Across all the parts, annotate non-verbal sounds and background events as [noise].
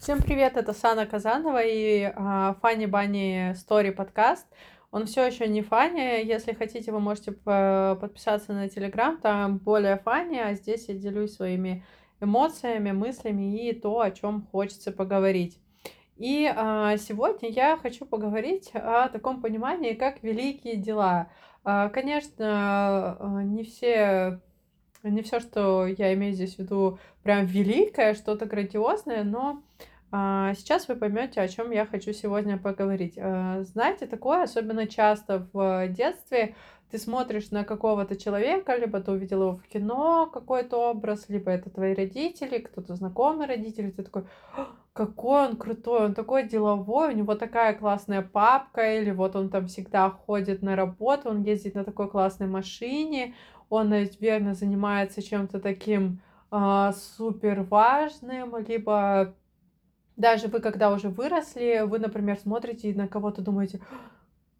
Всем привет, это Сана Казанова и Фанни Банни Стори подкаст. Он все еще не фанни. Если хотите, вы можете подписаться на Телеграм, там более фанни, а здесь я делюсь своими эмоциями, мыслями и то, о чем хочется поговорить. И а, сегодня я хочу поговорить о таком понимании, как великие дела. А, конечно, а, не все не все, что я имею здесь в виду, прям великое, что-то грандиозное, но сейчас вы поймете, о чем я хочу сегодня поговорить. А, знаете, такое особенно часто в детстве ты смотришь на какого-то человека, либо ты увидел его в кино, какой-то образ, либо это твои родители, кто-то знакомый родители, ты такой, какой он крутой, он такой деловой, у него такая классная папка, или вот он там всегда ходит на работу, он ездит на такой классной машине, он, наверное, занимается чем-то таким э, супер важным, либо даже вы, когда уже выросли, вы, например, смотрите на кого-то, думаете,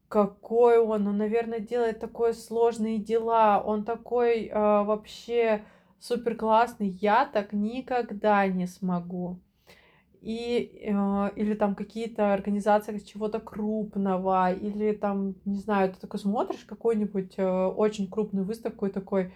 какой он, он, наверное, делает такое сложные дела, он такой э, вообще супер классный, я так никогда не смогу. И, э, или там какие-то организации чего-то крупного, или там, не знаю, ты такой смотришь какую-нибудь э, очень крупную выставку и такой,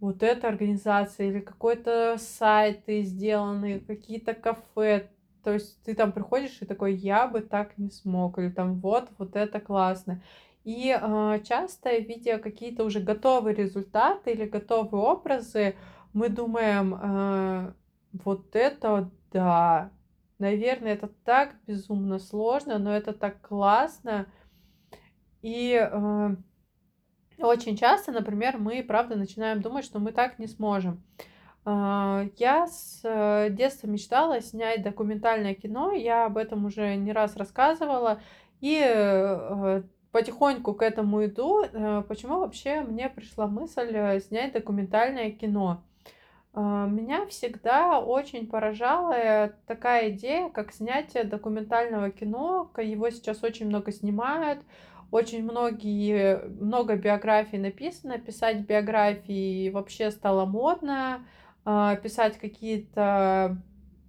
вот эта организация, или какой-то сайт сделанный, какие-то кафе, то есть ты там приходишь и такой, я бы так не смог, или там вот, вот это классно. И э, часто, видя какие-то уже готовые результаты или готовые образы, мы думаем, э, вот это да, наверное, это так безумно сложно, но это так классно. И э, очень часто, например, мы, правда, начинаем думать, что мы так не сможем. А, я с э, детства мечтала снять документальное кино, я об этом уже не раз рассказывала, и э, потихоньку к этому иду. Э, почему вообще мне пришла мысль снять документальное кино? А, меня всегда очень поражала такая идея, как снятие документального кино. Его сейчас очень много снимают, очень многие, много биографий написано, писать биографии вообще стало модно. А, писать какие-то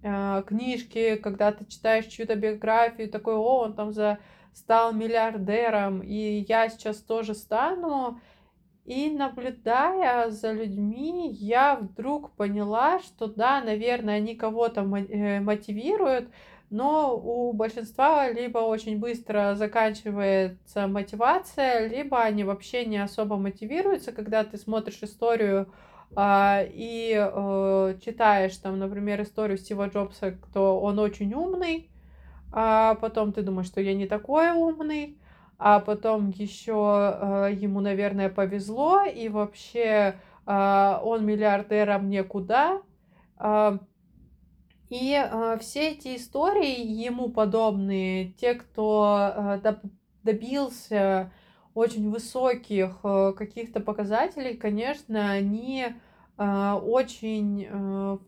а, книжки, когда ты читаешь чью-то биографию, такой, о, он там за стал миллиардером, и я сейчас тоже стану. И наблюдая за людьми, я вдруг поняла, что да, наверное, они кого-то э, мотивируют, но у большинства либо очень быстро заканчивается мотивация, либо они вообще не особо мотивируются, когда ты смотришь историю и э, читаешь там, например, историю Стива Джобса, кто он очень умный, а потом ты думаешь, что я не такой умный, а потом еще э, ему, наверное, повезло, и вообще э, он миллиардер, а мне куда? Э, и э, все эти истории ему подобные, те, кто добился очень высоких э, каких-то показателей, конечно, они э, очень э,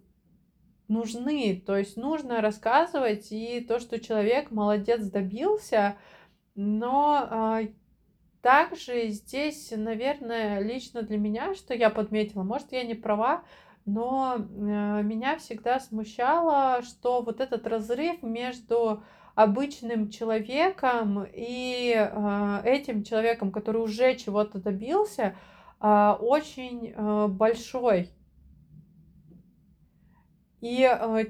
нужны. То есть нужно рассказывать и то, что человек молодец добился, но также здесь, наверное, лично для меня, что я подметила, может, я не права, но меня всегда смущало, что вот этот разрыв между обычным человеком и э, этим человеком, который уже чего-то добился, э, очень э, большой. И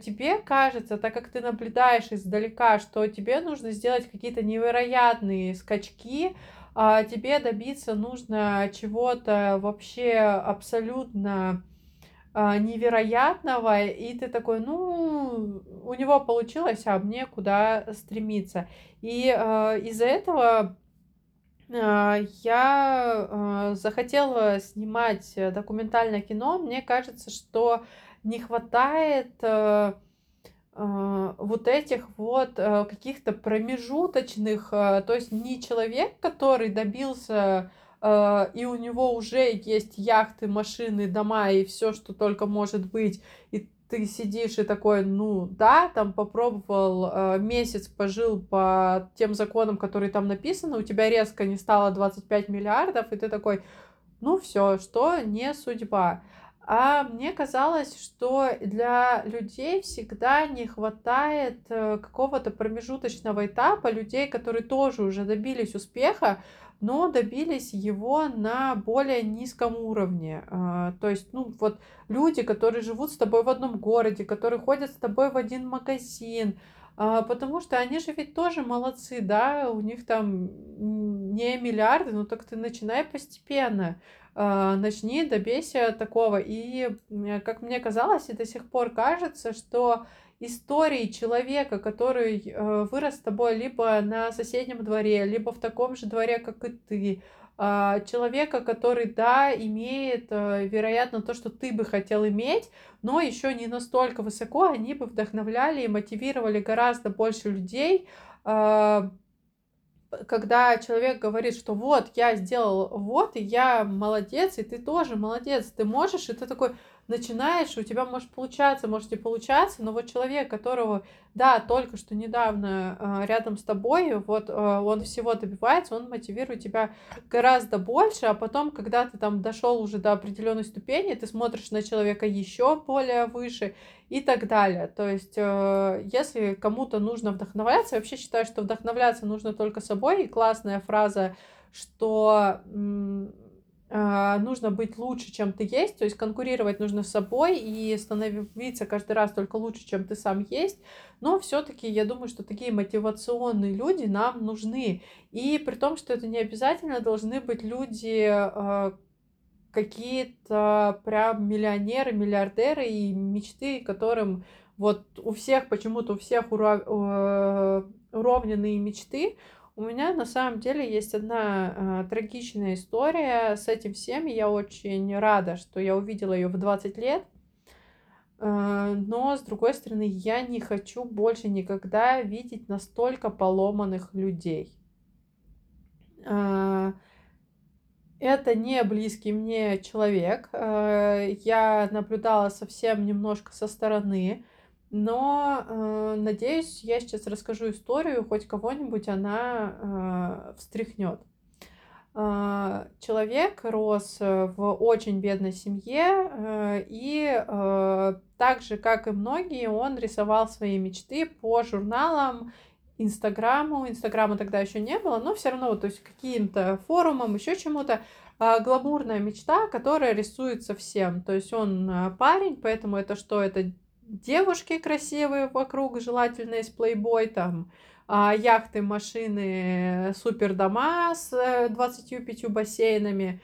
тебе кажется, так как ты наблюдаешь издалека, что тебе нужно сделать какие-то невероятные скачки, а тебе добиться нужно чего-то вообще абсолютно а, невероятного, и ты такой, ну, у него получилось, а мне куда стремиться. И э, из-за этого э, я э, захотела снимать документальное кино. Мне кажется, что не хватает э, э, вот этих вот э, каких-то промежуточных, э, то есть не человек, который добился и у него уже есть яхты, машины, дома и все, что только может быть, и ты сидишь и такой, ну да, там попробовал, э, месяц пожил по тем законам, которые там написаны, у тебя резко не стало 25 миллиардов, и ты такой, ну все, что не судьба. А мне казалось, что для людей всегда не хватает э, какого-то промежуточного этапа, людей, которые тоже уже добились успеха, но добились его на более низком уровне. А, то есть, ну, вот люди, которые живут с тобой в одном городе, которые ходят с тобой в один магазин, а, потому что они же ведь тоже молодцы, да, у них там не миллиарды, ну так ты начинай постепенно, а, начни, добейся такого. И, как мне казалось, и до сих пор кажется, что истории человека, который э, вырос с тобой либо на соседнем дворе, либо в таком же дворе, как и ты, а, человека, который, да, имеет, э, вероятно, то, что ты бы хотел иметь, но еще не настолько высоко, они бы вдохновляли и мотивировали гораздо больше людей, а, когда человек говорит, что вот, я сделал вот, и я молодец, и ты тоже молодец, ты можешь, и ты такой, начинаешь, у тебя может получаться, может не получаться, но вот человек, которого, да, только что недавно э, рядом с тобой, вот э, он всего добивается, он мотивирует тебя гораздо больше, а потом, когда ты там дошел уже до определенной ступени, ты смотришь на человека еще более выше и так далее. То есть, э, если кому-то нужно вдохновляться, я вообще считаю, что вдохновляться нужно только собой, и классная фраза, что а, нужно быть лучше, чем ты есть, то есть конкурировать нужно с собой и становиться каждый раз только лучше, чем ты сам есть. Но все-таки я думаю, что такие мотивационные люди нам нужны. И при том, что это не обязательно должны быть люди а, какие-то прям миллионеры, миллиардеры и мечты, которым вот у всех почему-то у всех уров... Э, уровненные мечты, у меня на самом деле есть одна э, трагичная история с этим всем, я очень рада, что я увидела ее в 20 лет. Э, но, с другой стороны, я не хочу больше никогда видеть настолько поломанных людей. Э, это не близкий мне человек. Э, я наблюдала совсем немножко со стороны. Но, э, надеюсь, я сейчас расскажу историю, хоть кого-нибудь она э, встряхнет. Э, человек рос в очень бедной семье, э, и э, так же, как и многие, он рисовал свои мечты по журналам, Инстаграму. Инстаграма тогда еще не было, но все равно, то есть каким-то форумам, еще чему-то. Э, гламурная мечта, которая рисуется всем. То есть он э, парень, поэтому это что? Это девушки красивые вокруг, желательно из плейбой, там, а, яхты, машины, супер дома с 25 э, бассейнами.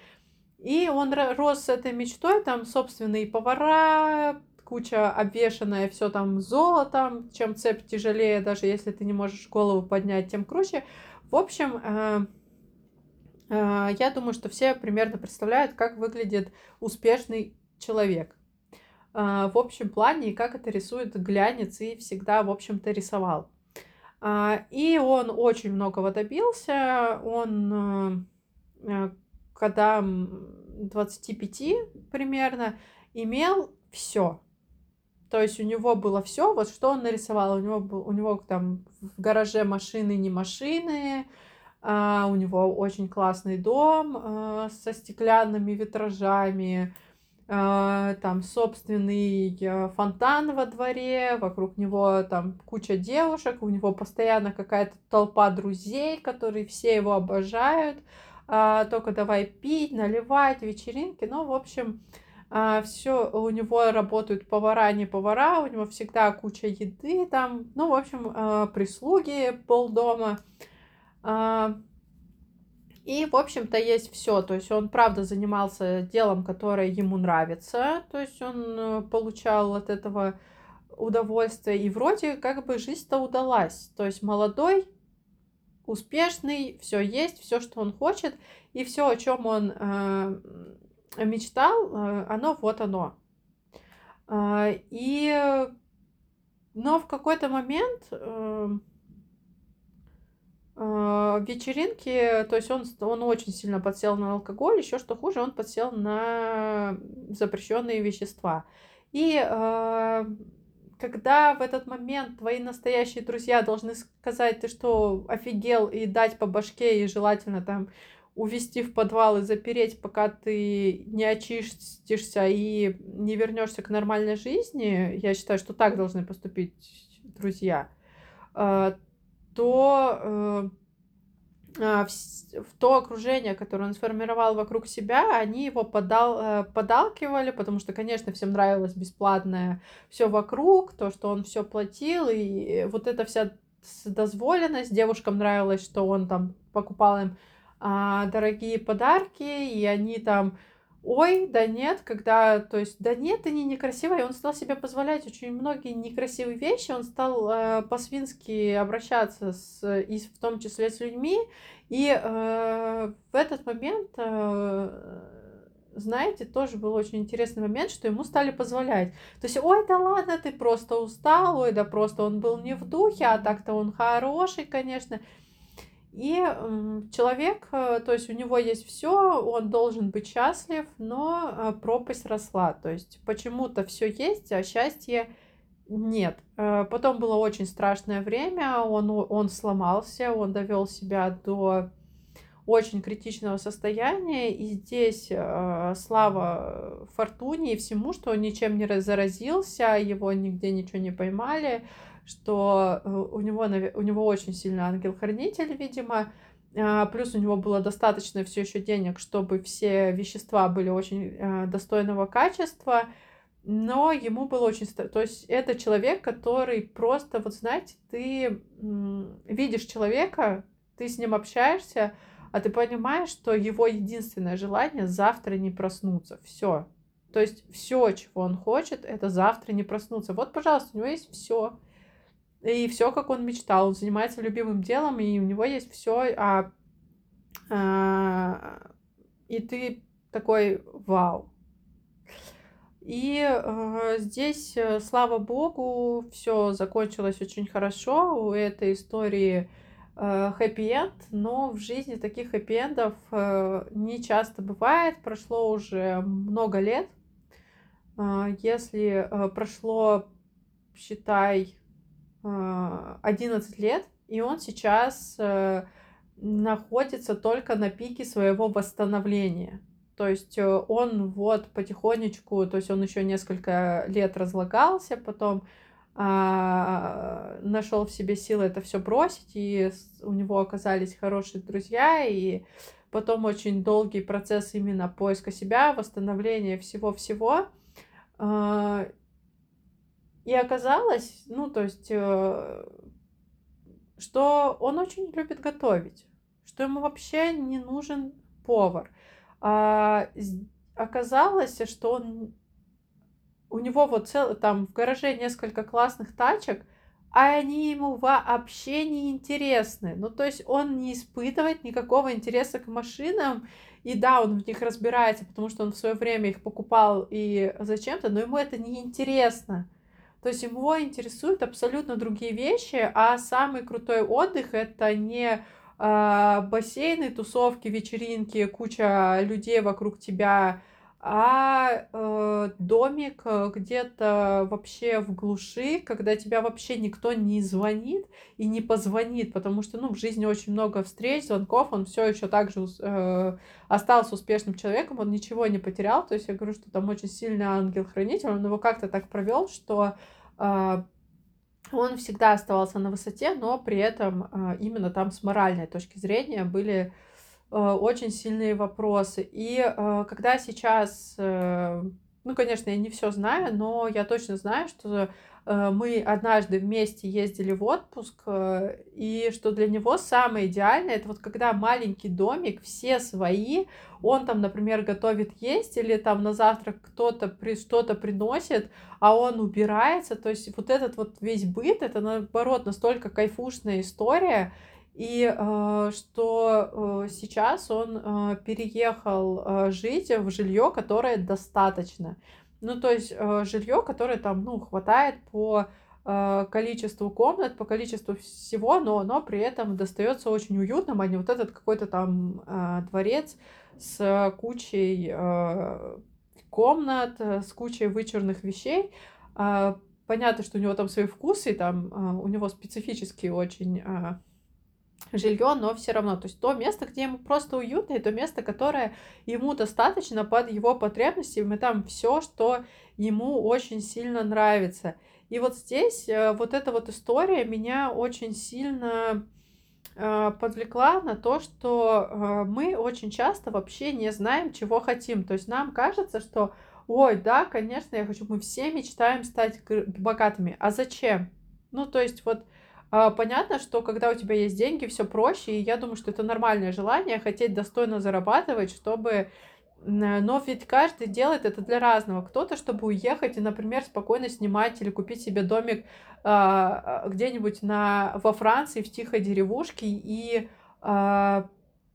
И он рос с этой мечтой, там собственные повара, куча обвешанная, все там золотом, чем цепь тяжелее, даже если ты не можешь голову поднять, тем круче. В общем, э, э, я думаю, что все примерно представляют, как выглядит успешный человек. А, в общем плане, и как это рисует глянец, и всегда, в общем-то, рисовал. А, и он очень многого добился. Он, э, когда 25 примерно, имел все. То есть у него было все, вот что он нарисовал. У него, у него там в гараже машины, не машины, а, у него очень классный дом а, со стеклянными витражами, а, там собственный э, фонтан во дворе, вокруг него там куча девушек, у него постоянно какая-то толпа друзей, которые все его обожают, а, только давай пить, наливать, вечеринки, ну, в общем, а, все у него работают повара, не повара, у него всегда куча еды там, ну, в общем, прислуги полдома, и, в общем-то, есть все. То есть он, правда, занимался делом, которое ему нравится. То есть он э, получал от этого удовольствие. И вроде как бы жизнь-то удалась. То есть молодой, успешный, все есть, все, что он хочет. И все, о чем он э, мечтал, э, оно вот оно. Э, и но в какой-то момент э, вечеринки, то есть он, он очень сильно подсел на алкоголь, еще что хуже, он подсел на запрещенные вещества. И э, когда в этот момент твои настоящие друзья должны сказать, ты что, офигел, и дать по башке, и желательно там увести в подвал и запереть, пока ты не очистишься и не вернешься к нормальной жизни, я считаю, что так должны поступить друзья, э, то э, а, в то окружение, которое он сформировал вокруг себя, они его подал, э, подалкивали, потому что, конечно, всем нравилось бесплатное все вокруг, то, что он все платил, и вот эта вся дозволенность. Девушкам нравилось, что он там покупал им а, дорогие подарки, и они там ой, да нет, когда, то есть, да нет, они некрасивые, он стал себе позволять очень многие некрасивые вещи, он стал э, по-свински обращаться с, и в том числе с людьми, и э, в этот момент, э, знаете, тоже был очень интересный момент, что ему стали позволять. То есть, ой, да ладно, ты просто устал, ой, да просто он был не в духе, а так-то он хороший, конечно. И человек, э, то есть у него есть все, он должен быть счастлив, но э, пропасть росла. То есть почему-то все есть, а счастья нет. Э, потом было очень страшное время, он, он сломался, он довел себя до очень критичного состояния, и здесь э, слава фортуне и всему, что он ничем не заразился, его нигде ничего не поймали, что э, у него, у него очень сильный ангел-хранитель, видимо, а, плюс у него было достаточно все еще денег, чтобы все вещества были очень э, достойного качества, но ему было очень... То есть это человек, который просто, вот знаете, ты видишь человека, ты с ним общаешься, а ты понимаешь, что его единственное желание завтра не проснуться. Все. То есть все, чего он хочет, это завтра не проснуться. Вот, пожалуйста, у него есть все и все, как он мечтал. Он занимается любимым делом, и у него есть все, а, а, и ты такой вау. И э, здесь, э, слава богу, все закончилось очень хорошо. У этой истории хэппи-энд, но в жизни таких хэппи-эндов э, не часто бывает. Прошло уже много лет. Э, если э, прошло, считай, 11 лет, и он сейчас э, находится только на пике своего восстановления. То есть э, он вот потихонечку, то есть он еще несколько лет разлагался, потом а, нашел в себе силы это все бросить, и у него оказались хорошие друзья, и потом очень долгий процесс именно поиска себя, восстановления всего-всего. А, и оказалось, ну, то есть, э, что он очень любит готовить, что ему вообще не нужен повар. А оказалось, что он у него вот цел, там в гараже несколько классных тачек, а они ему вообще не интересны. Ну, то есть он не испытывает никакого интереса к машинам, и да, он в них разбирается, потому что он в свое время их покупал и зачем-то, но ему это не интересно. То есть его интересуют абсолютно другие вещи, а самый крутой отдых это не э, бассейны, тусовки, вечеринки, куча людей вокруг тебя, а э, домик э, где-то вообще в глуши, когда тебя вообще никто не звонит и не позвонит, потому что, ну, в жизни очень много встреч, звонков, он все еще также э, остался успешным человеком, он ничего не потерял, то есть я говорю, что там очень сильный ангел-хранитель, он его как-то так провел, что э, он всегда оставался на высоте, но при этом э, именно там с моральной точки зрения были очень сильные вопросы. И э, когда сейчас, э, ну, конечно, я не все знаю, но я точно знаю, что мы однажды вместе ездили в отпуск, и что для него самое идеальное, это вот когда маленький домик, все свои, он там, например, готовит есть, или там на завтрак кто-то при, что-то приносит, а он убирается, то есть вот этот вот весь быт, это наоборот настолько кайфушная история, и э, что э, сейчас он э, переехал жить в жилье, которое достаточно. Ну, то есть жилье, которое там, ну, хватает по количеству комнат, по количеству всего, но оно при этом достается очень уютным, а не вот этот какой-то там э, дворец с кучей э, комнат, с кучей вычурных вещей. Э, понятно, что у него там свои вкусы, там э, у него специфические очень э, жилье, но все равно. То есть то место, где ему просто уютно, и то место, которое ему достаточно под его потребности, и там все, что ему очень сильно нравится. И вот здесь э, вот эта вот история меня очень сильно э, подвлекла на то, что э, мы очень часто вообще не знаем, чего хотим. То есть нам кажется, что, ой, да, конечно, я хочу, мы все мечтаем стать богатыми. А зачем? Ну, то есть вот понятно, что когда у тебя есть деньги, все проще, и я думаю, что это нормальное желание хотеть достойно зарабатывать, чтобы но ведь каждый делает это для разного. Кто-то, чтобы уехать и, например, спокойно снимать или купить себе домик э, где-нибудь на, во Франции, в тихой деревушке, и э,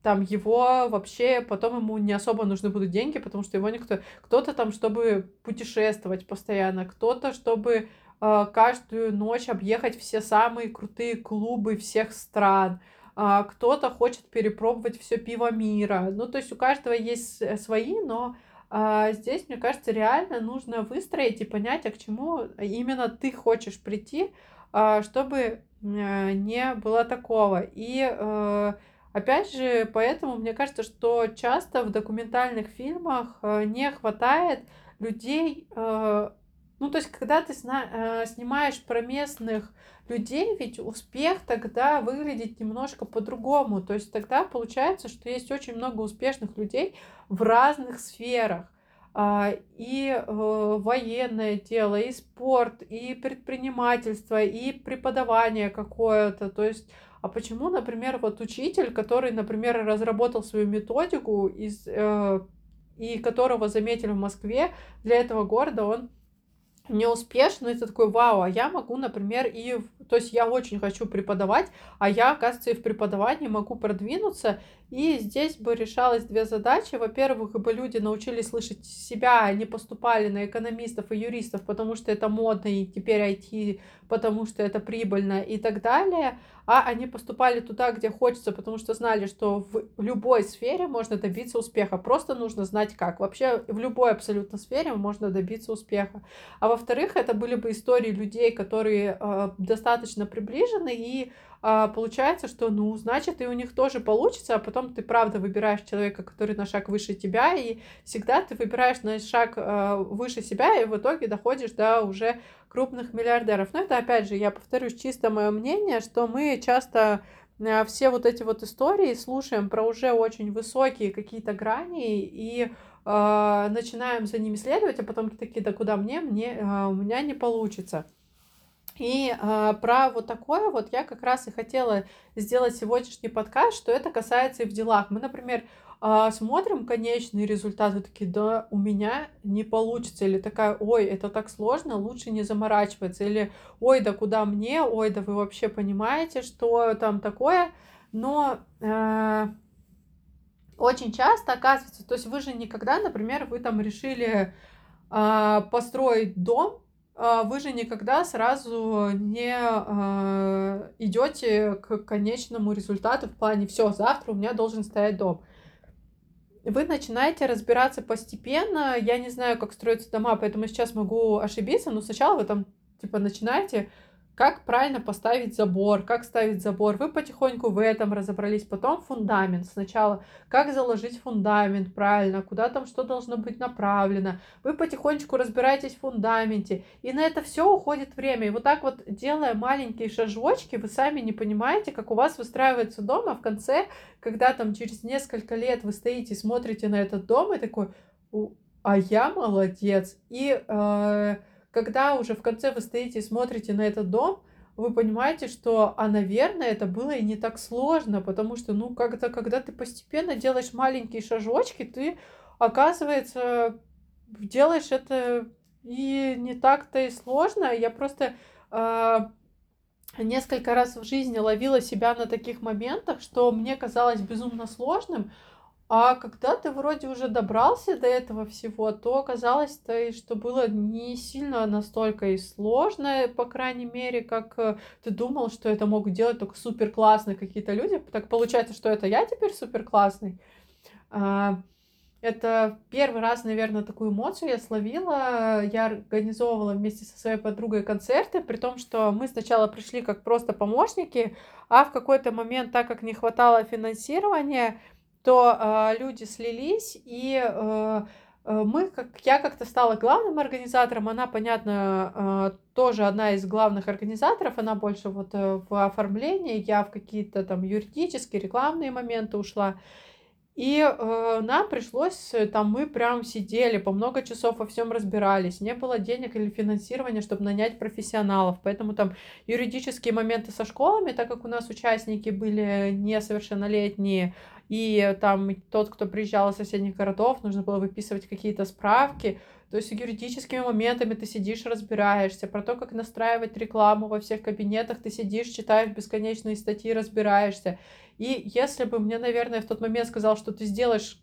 там его вообще потом ему не особо нужны будут деньги, потому что его никто... Кто-то там, чтобы путешествовать постоянно, кто-то, чтобы каждую ночь объехать все самые крутые клубы всех стран, а, кто-то хочет перепробовать все пиво мира. Ну, то есть у каждого есть свои, но а, здесь, мне кажется, реально нужно выстроить и понять, а к чему именно ты хочешь прийти, а, чтобы а, не было такого. И а, опять же, поэтому мне кажется, что часто в документальных фильмах а, не хватает людей, а, ну, то есть, когда ты сна- снимаешь про местных людей ведь успех тогда выглядит немножко по-другому. То есть тогда получается, что есть очень много успешных людей в разных сферах. А, и э, военное дело, и спорт, и предпринимательство, и преподавание какое-то. То есть, а почему, например, вот учитель, который, например, разработал свою методику из, э, и которого заметили в Москве для этого города, он не успешный, ты такой, вау, а я могу, например, и, то есть я очень хочу преподавать, а я, оказывается, и в преподавании могу продвинуться, и здесь бы решалось две задачи. Во-первых, бы люди научились слышать себя, а не поступали на экономистов и юристов, потому что это модно, и теперь IT, потому что это прибыльно и так далее. А они поступали туда, где хочется, потому что знали, что в любой сфере можно добиться успеха. Просто нужно знать как. Вообще в любой абсолютно сфере можно добиться успеха. А во-вторых, это были бы истории людей, которые э, достаточно приближены и получается, что, ну, значит, и у них тоже получится, а потом ты, правда, выбираешь человека, который на шаг выше тебя, и всегда ты выбираешь на шаг а, выше себя, и в итоге доходишь до уже крупных миллиардеров. Но это, опять же, я повторюсь, чисто мое мнение, что мы часто а, все вот эти вот истории слушаем про уже очень высокие какие-то грани и э, начинаем за ними следовать, а потом такие, да куда мне, мне э, у меня не получится. И э, про вот такое вот я как раз и хотела сделать сегодняшний подкаст, что это касается и в делах. Мы, например, э, смотрим конечные результаты, такие, да, у меня не получится, или такая, ой, это так сложно, лучше не заморачиваться, или, ой, да куда мне, ой, да вы вообще понимаете, что там такое, но э, очень часто оказывается, то есть вы же никогда, например, вы там решили э, построить дом, вы же никогда сразу не э, идете к конечному результату в плане все, завтра у меня должен стоять дом. Вы начинаете разбираться постепенно. Я не знаю, как строятся дома, поэтому сейчас могу ошибиться, но сначала вы там типа начинаете как правильно поставить забор, как ставить забор. Вы потихоньку в этом разобрались. Потом фундамент. Сначала, как заложить фундамент правильно, куда там что должно быть направлено. Вы потихонечку разбираетесь в фундаменте. И на это все уходит время. И вот так вот, делая маленькие шажочки, вы сами не понимаете, как у вас выстраивается дом, а в конце, когда там через несколько лет вы стоите и смотрите на этот дом, и такой, а я молодец. И э, когда уже в конце вы стоите и смотрите на этот дом, вы понимаете, что, а, наверное, это было и не так сложно, потому что, ну, когда, когда ты постепенно делаешь маленькие шажочки, ты, оказывается, делаешь это и не так-то и сложно. Я просто э, несколько раз в жизни ловила себя на таких моментах, что мне казалось безумно сложным, а когда ты вроде уже добрался до этого всего, то оказалось-то, что было не сильно настолько и сложно, по крайней мере, как э, ты думал, что это могут делать только супер классные какие-то люди. Так получается, что это я теперь супер классный. А, это первый раз, наверное, такую эмоцию я словила. Я организовывала вместе со своей подругой концерты, при том, что мы сначала пришли как просто помощники, а в какой-то момент, так как не хватало финансирования, то э, люди слились, и э, мы, как я как-то стала главным организатором, она, понятно, тоже одна из главных организаторов, она больше вот в оформлении, я в какие-то там юридические, рекламные моменты ушла. И э, нам пришлось, э, там мы прям сидели, по много часов во всем разбирались, не было денег или финансирования, чтобы нанять профессионалов, поэтому там юридические моменты со школами, так как у нас участники были несовершеннолетние, и там тот, кто приезжал из соседних городов, нужно было выписывать какие-то справки, то есть юридическими моментами ты сидишь, разбираешься, про то, как настраивать рекламу во всех кабинетах, ты сидишь, читаешь бесконечные статьи, разбираешься. И если бы мне, наверное, в тот момент сказал, что ты сделаешь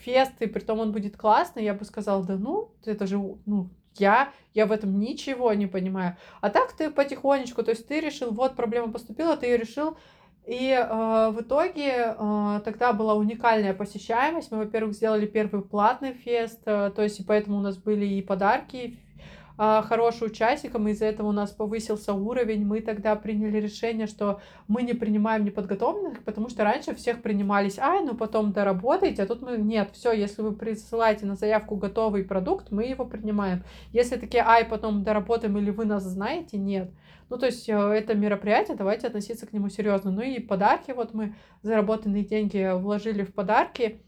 фест, и при том он будет классный, я бы сказала, да ну, это же, ну, я, я в этом ничего не понимаю. А так ты потихонечку, то есть ты решил, вот проблема поступила, ты ее решил, и э, в итоге э, тогда была уникальная посещаемость. Мы, во-первых, сделали первый платный фест, э, то есть и поэтому у нас были и подарки, хороший участником, из-за этого у нас повысился уровень. Мы тогда приняли решение, что мы не принимаем неподготовленных, потому что раньше всех принимались, ай, ну потом доработайте, а тут мы, нет, все, если вы присылаете на заявку готовый продукт, мы его принимаем. Если такие, ай, потом доработаем или вы нас знаете, нет. Ну, то есть э, это мероприятие, давайте относиться к нему серьезно. Ну и подарки, вот мы заработанные деньги вложили в подарки,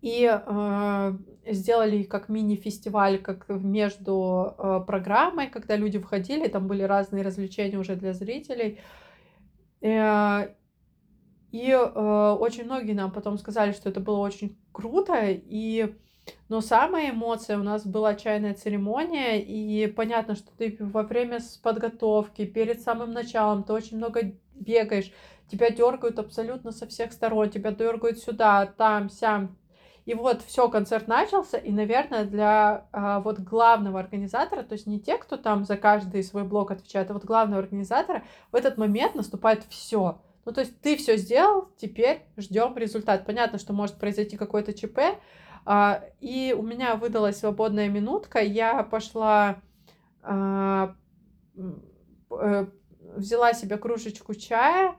и э, сделали как мини-фестиваль, как между э, программой, когда люди входили, там были разные развлечения уже для зрителей. Э, и э, очень многие нам потом сказали, что это было очень круто, и но самая эмоция у нас была чайная церемония, и понятно, что ты во время подготовки, перед самым началом, ты очень много бегаешь, тебя дергают абсолютно со всех сторон, тебя дергают сюда, там, сям, и вот все, концерт начался, и, наверное, для а, вот главного организатора, то есть не те, кто там за каждый свой блок отвечает, а вот главного организатора, в этот момент наступает все. Ну, то есть ты все сделал, теперь ждем результат. Понятно, что может произойти какой-то ЧП, а, и у меня выдалась свободная минутка, я пошла, а, э, взяла себе кружечку чая,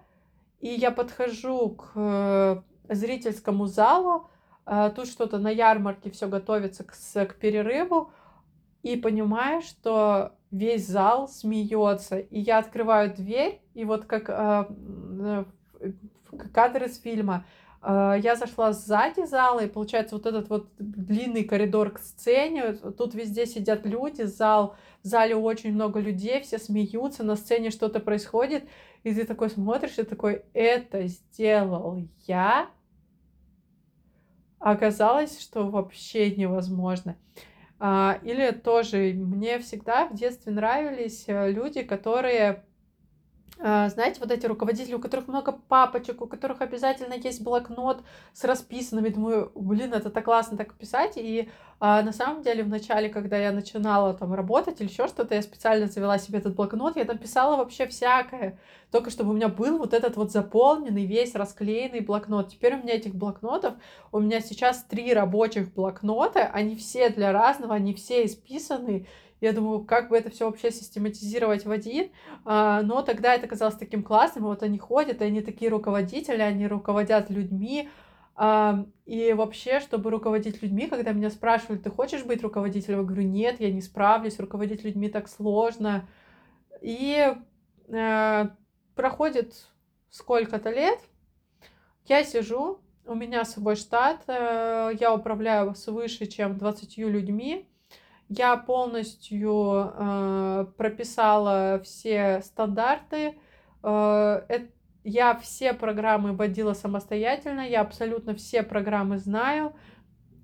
и я подхожу к э, зрительскому залу, тут что-то на ярмарке все готовится к, к перерыву, и понимаю, что весь зал смеется. И я открываю дверь, и вот как э, кадр из фильма. Э, я зашла сзади зала, и получается вот этот вот длинный коридор к сцене. Тут везде сидят люди, зал, в зале очень много людей, все смеются, на сцене что-то происходит. И ты такой смотришь и такой, это сделал я, оказалось, что вообще невозможно. А, или тоже мне всегда в детстве нравились э, люди, которые знаете, вот эти руководители, у которых много папочек, у которых обязательно есть блокнот с расписанными. Думаю, блин, это так классно так писать. И а, на самом деле в начале, когда я начинала там работать или еще что-то, я специально завела себе этот блокнот, я там писала вообще всякое. Только чтобы у меня был вот этот вот заполненный, весь расклеенный блокнот. Теперь у меня этих блокнотов, у меня сейчас три рабочих блокнота, они все для разного, они все исписаны. Я думаю, как бы это все вообще систематизировать в один. А, но тогда это казалось таким классным. Вот они ходят, и они такие руководители, они руководят людьми. И вообще, чтобы руководить людьми, когда меня спрашивали, ты хочешь быть руководителем, я говорю, нет, я не справлюсь, руководить людьми так сложно. И э, проходит сколько-то лет, я сижу, у меня свой штат, э, я управляю свыше, чем 20 людьми, я полностью э, прописала все стандарты. Э, я все программы вводила самостоятельно, я абсолютно все программы знаю.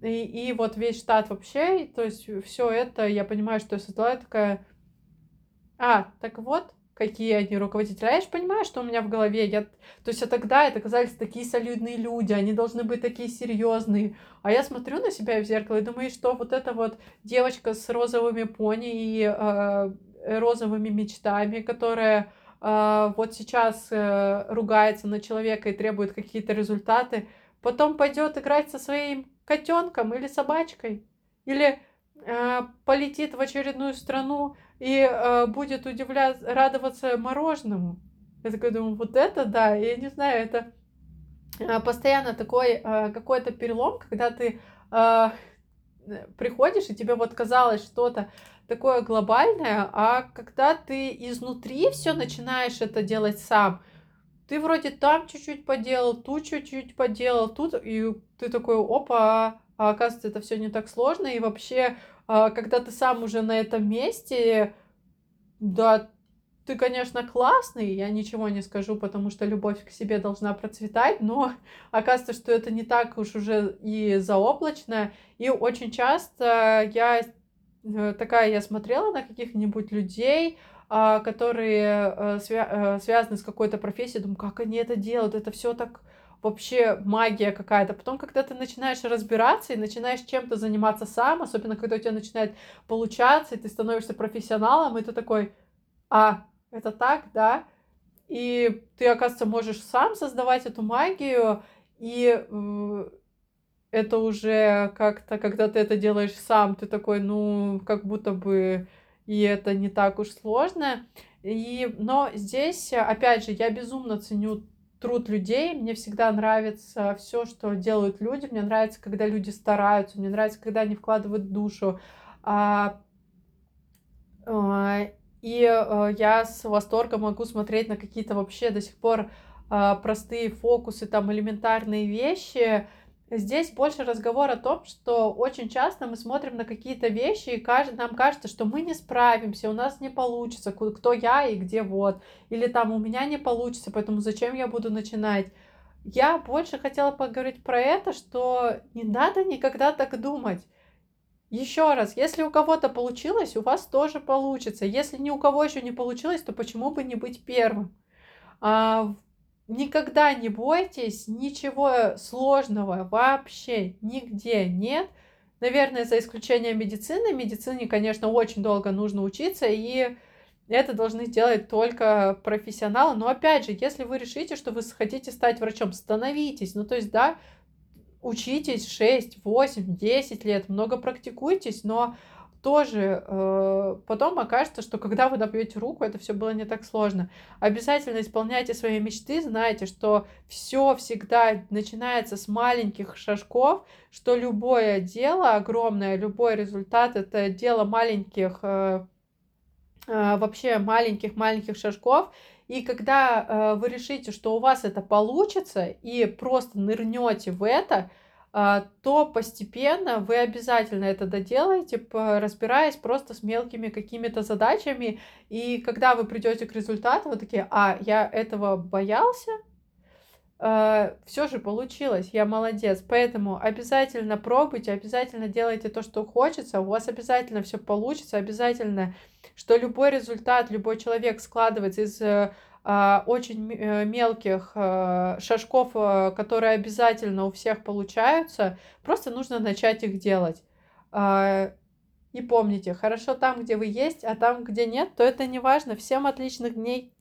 И, и вот весь штат вообще, то есть все это, я понимаю, что я создала такая... А, так вот, какие они руководители. А я же понимаю, что у меня в голове. Я... То есть а тогда это казались такие солидные люди, они должны быть такие серьезные. А я смотрю на себя в зеркало и думаю, что вот эта вот девочка с розовыми пони и э, розовыми мечтами, которая э, вот сейчас э, ругается на человека и требует какие-то результаты, потом пойдет играть со своим котенком или собачкой, или э, полетит в очередную страну и э, будет удивляться, радоваться мороженому. Я такой думаю, вот это да, я не знаю, это э, постоянно такой э, какой-то перелом, когда ты э, приходишь, и тебе вот казалось что-то такое глобальное, а когда ты изнутри все начинаешь это делать сам, ты вроде там чуть-чуть поделал, тут чуть-чуть поделал, тут, и ты такой, опа, а оказывается, это все не так сложно, и вообще, когда ты сам уже на этом месте, да, ты, конечно, классный, я ничего не скажу, потому что любовь к себе должна процветать, но [laughs] оказывается, что это не так уж уже и заоблачно, и очень часто я э, такая, я смотрела на каких-нибудь людей, а, которые э, свя- э, связаны с какой-то профессией, думаю, как они это делают, это все так вообще магия какая-то. Потом, когда ты начинаешь разбираться и начинаешь чем-то заниматься сам, особенно когда у тебя начинает получаться, и ты становишься профессионалом, и ты такой, а, это так, да? И ты, оказывается, можешь сам создавать эту магию, и э, это уже как-то, когда ты это делаешь сам, ты такой, ну, как будто бы и это не так уж сложно. И, но здесь, опять же, я безумно ценю труд людей. Мне всегда нравится все, что делают люди. Мне нравится, когда люди стараются. Мне нравится, когда они вкладывают душу. А, а, и а, я с восторгом могу смотреть на какие-то вообще до сих пор а, простые фокусы, там элементарные вещи, Здесь больше разговор о том, что очень часто мы смотрим на какие-то вещи, и нам кажется, что мы не справимся, у нас не получится, кто я и где вот. Или там у меня не получится, поэтому зачем я буду начинать? Я больше хотела поговорить про это, что не надо никогда так думать. Еще раз, если у кого-то получилось, у вас тоже получится. Если ни у кого еще не получилось, то почему бы не быть первым? А, Никогда не бойтесь, ничего сложного вообще нигде нет. Наверное, за исключением медицины. Медицине, конечно, очень долго нужно учиться, и это должны сделать только профессионалы. Но опять же, если вы решите, что вы хотите стать врачом, становитесь. Ну, то есть, да, учитесь 6, 8, 10 лет, много практикуйтесь, но тоже э, потом окажется, что когда вы добьете руку, это все было не так сложно. Обязательно исполняйте свои мечты, знайте, что все всегда начинается с маленьких шажков, что любое дело огромное, любой результат это дело маленьких, э, э, вообще маленьких-маленьких шажков. И когда э, вы решите, что у вас это получится, и просто нырнете в это, то постепенно вы обязательно это доделаете, разбираясь просто с мелкими какими-то задачами. И когда вы придете к результату, вы такие, а, я этого боялся, а, все же получилось, я молодец. Поэтому обязательно пробуйте, обязательно делайте то, что хочется, у вас обязательно все получится, обязательно, что любой результат, любой человек складывается из э, а, очень э, мелких э, шажков, э, которые обязательно у всех получаются. Просто нужно начать их делать. А, и помните, хорошо там, где вы есть, а там, где нет, то это не важно. Всем отличных дней!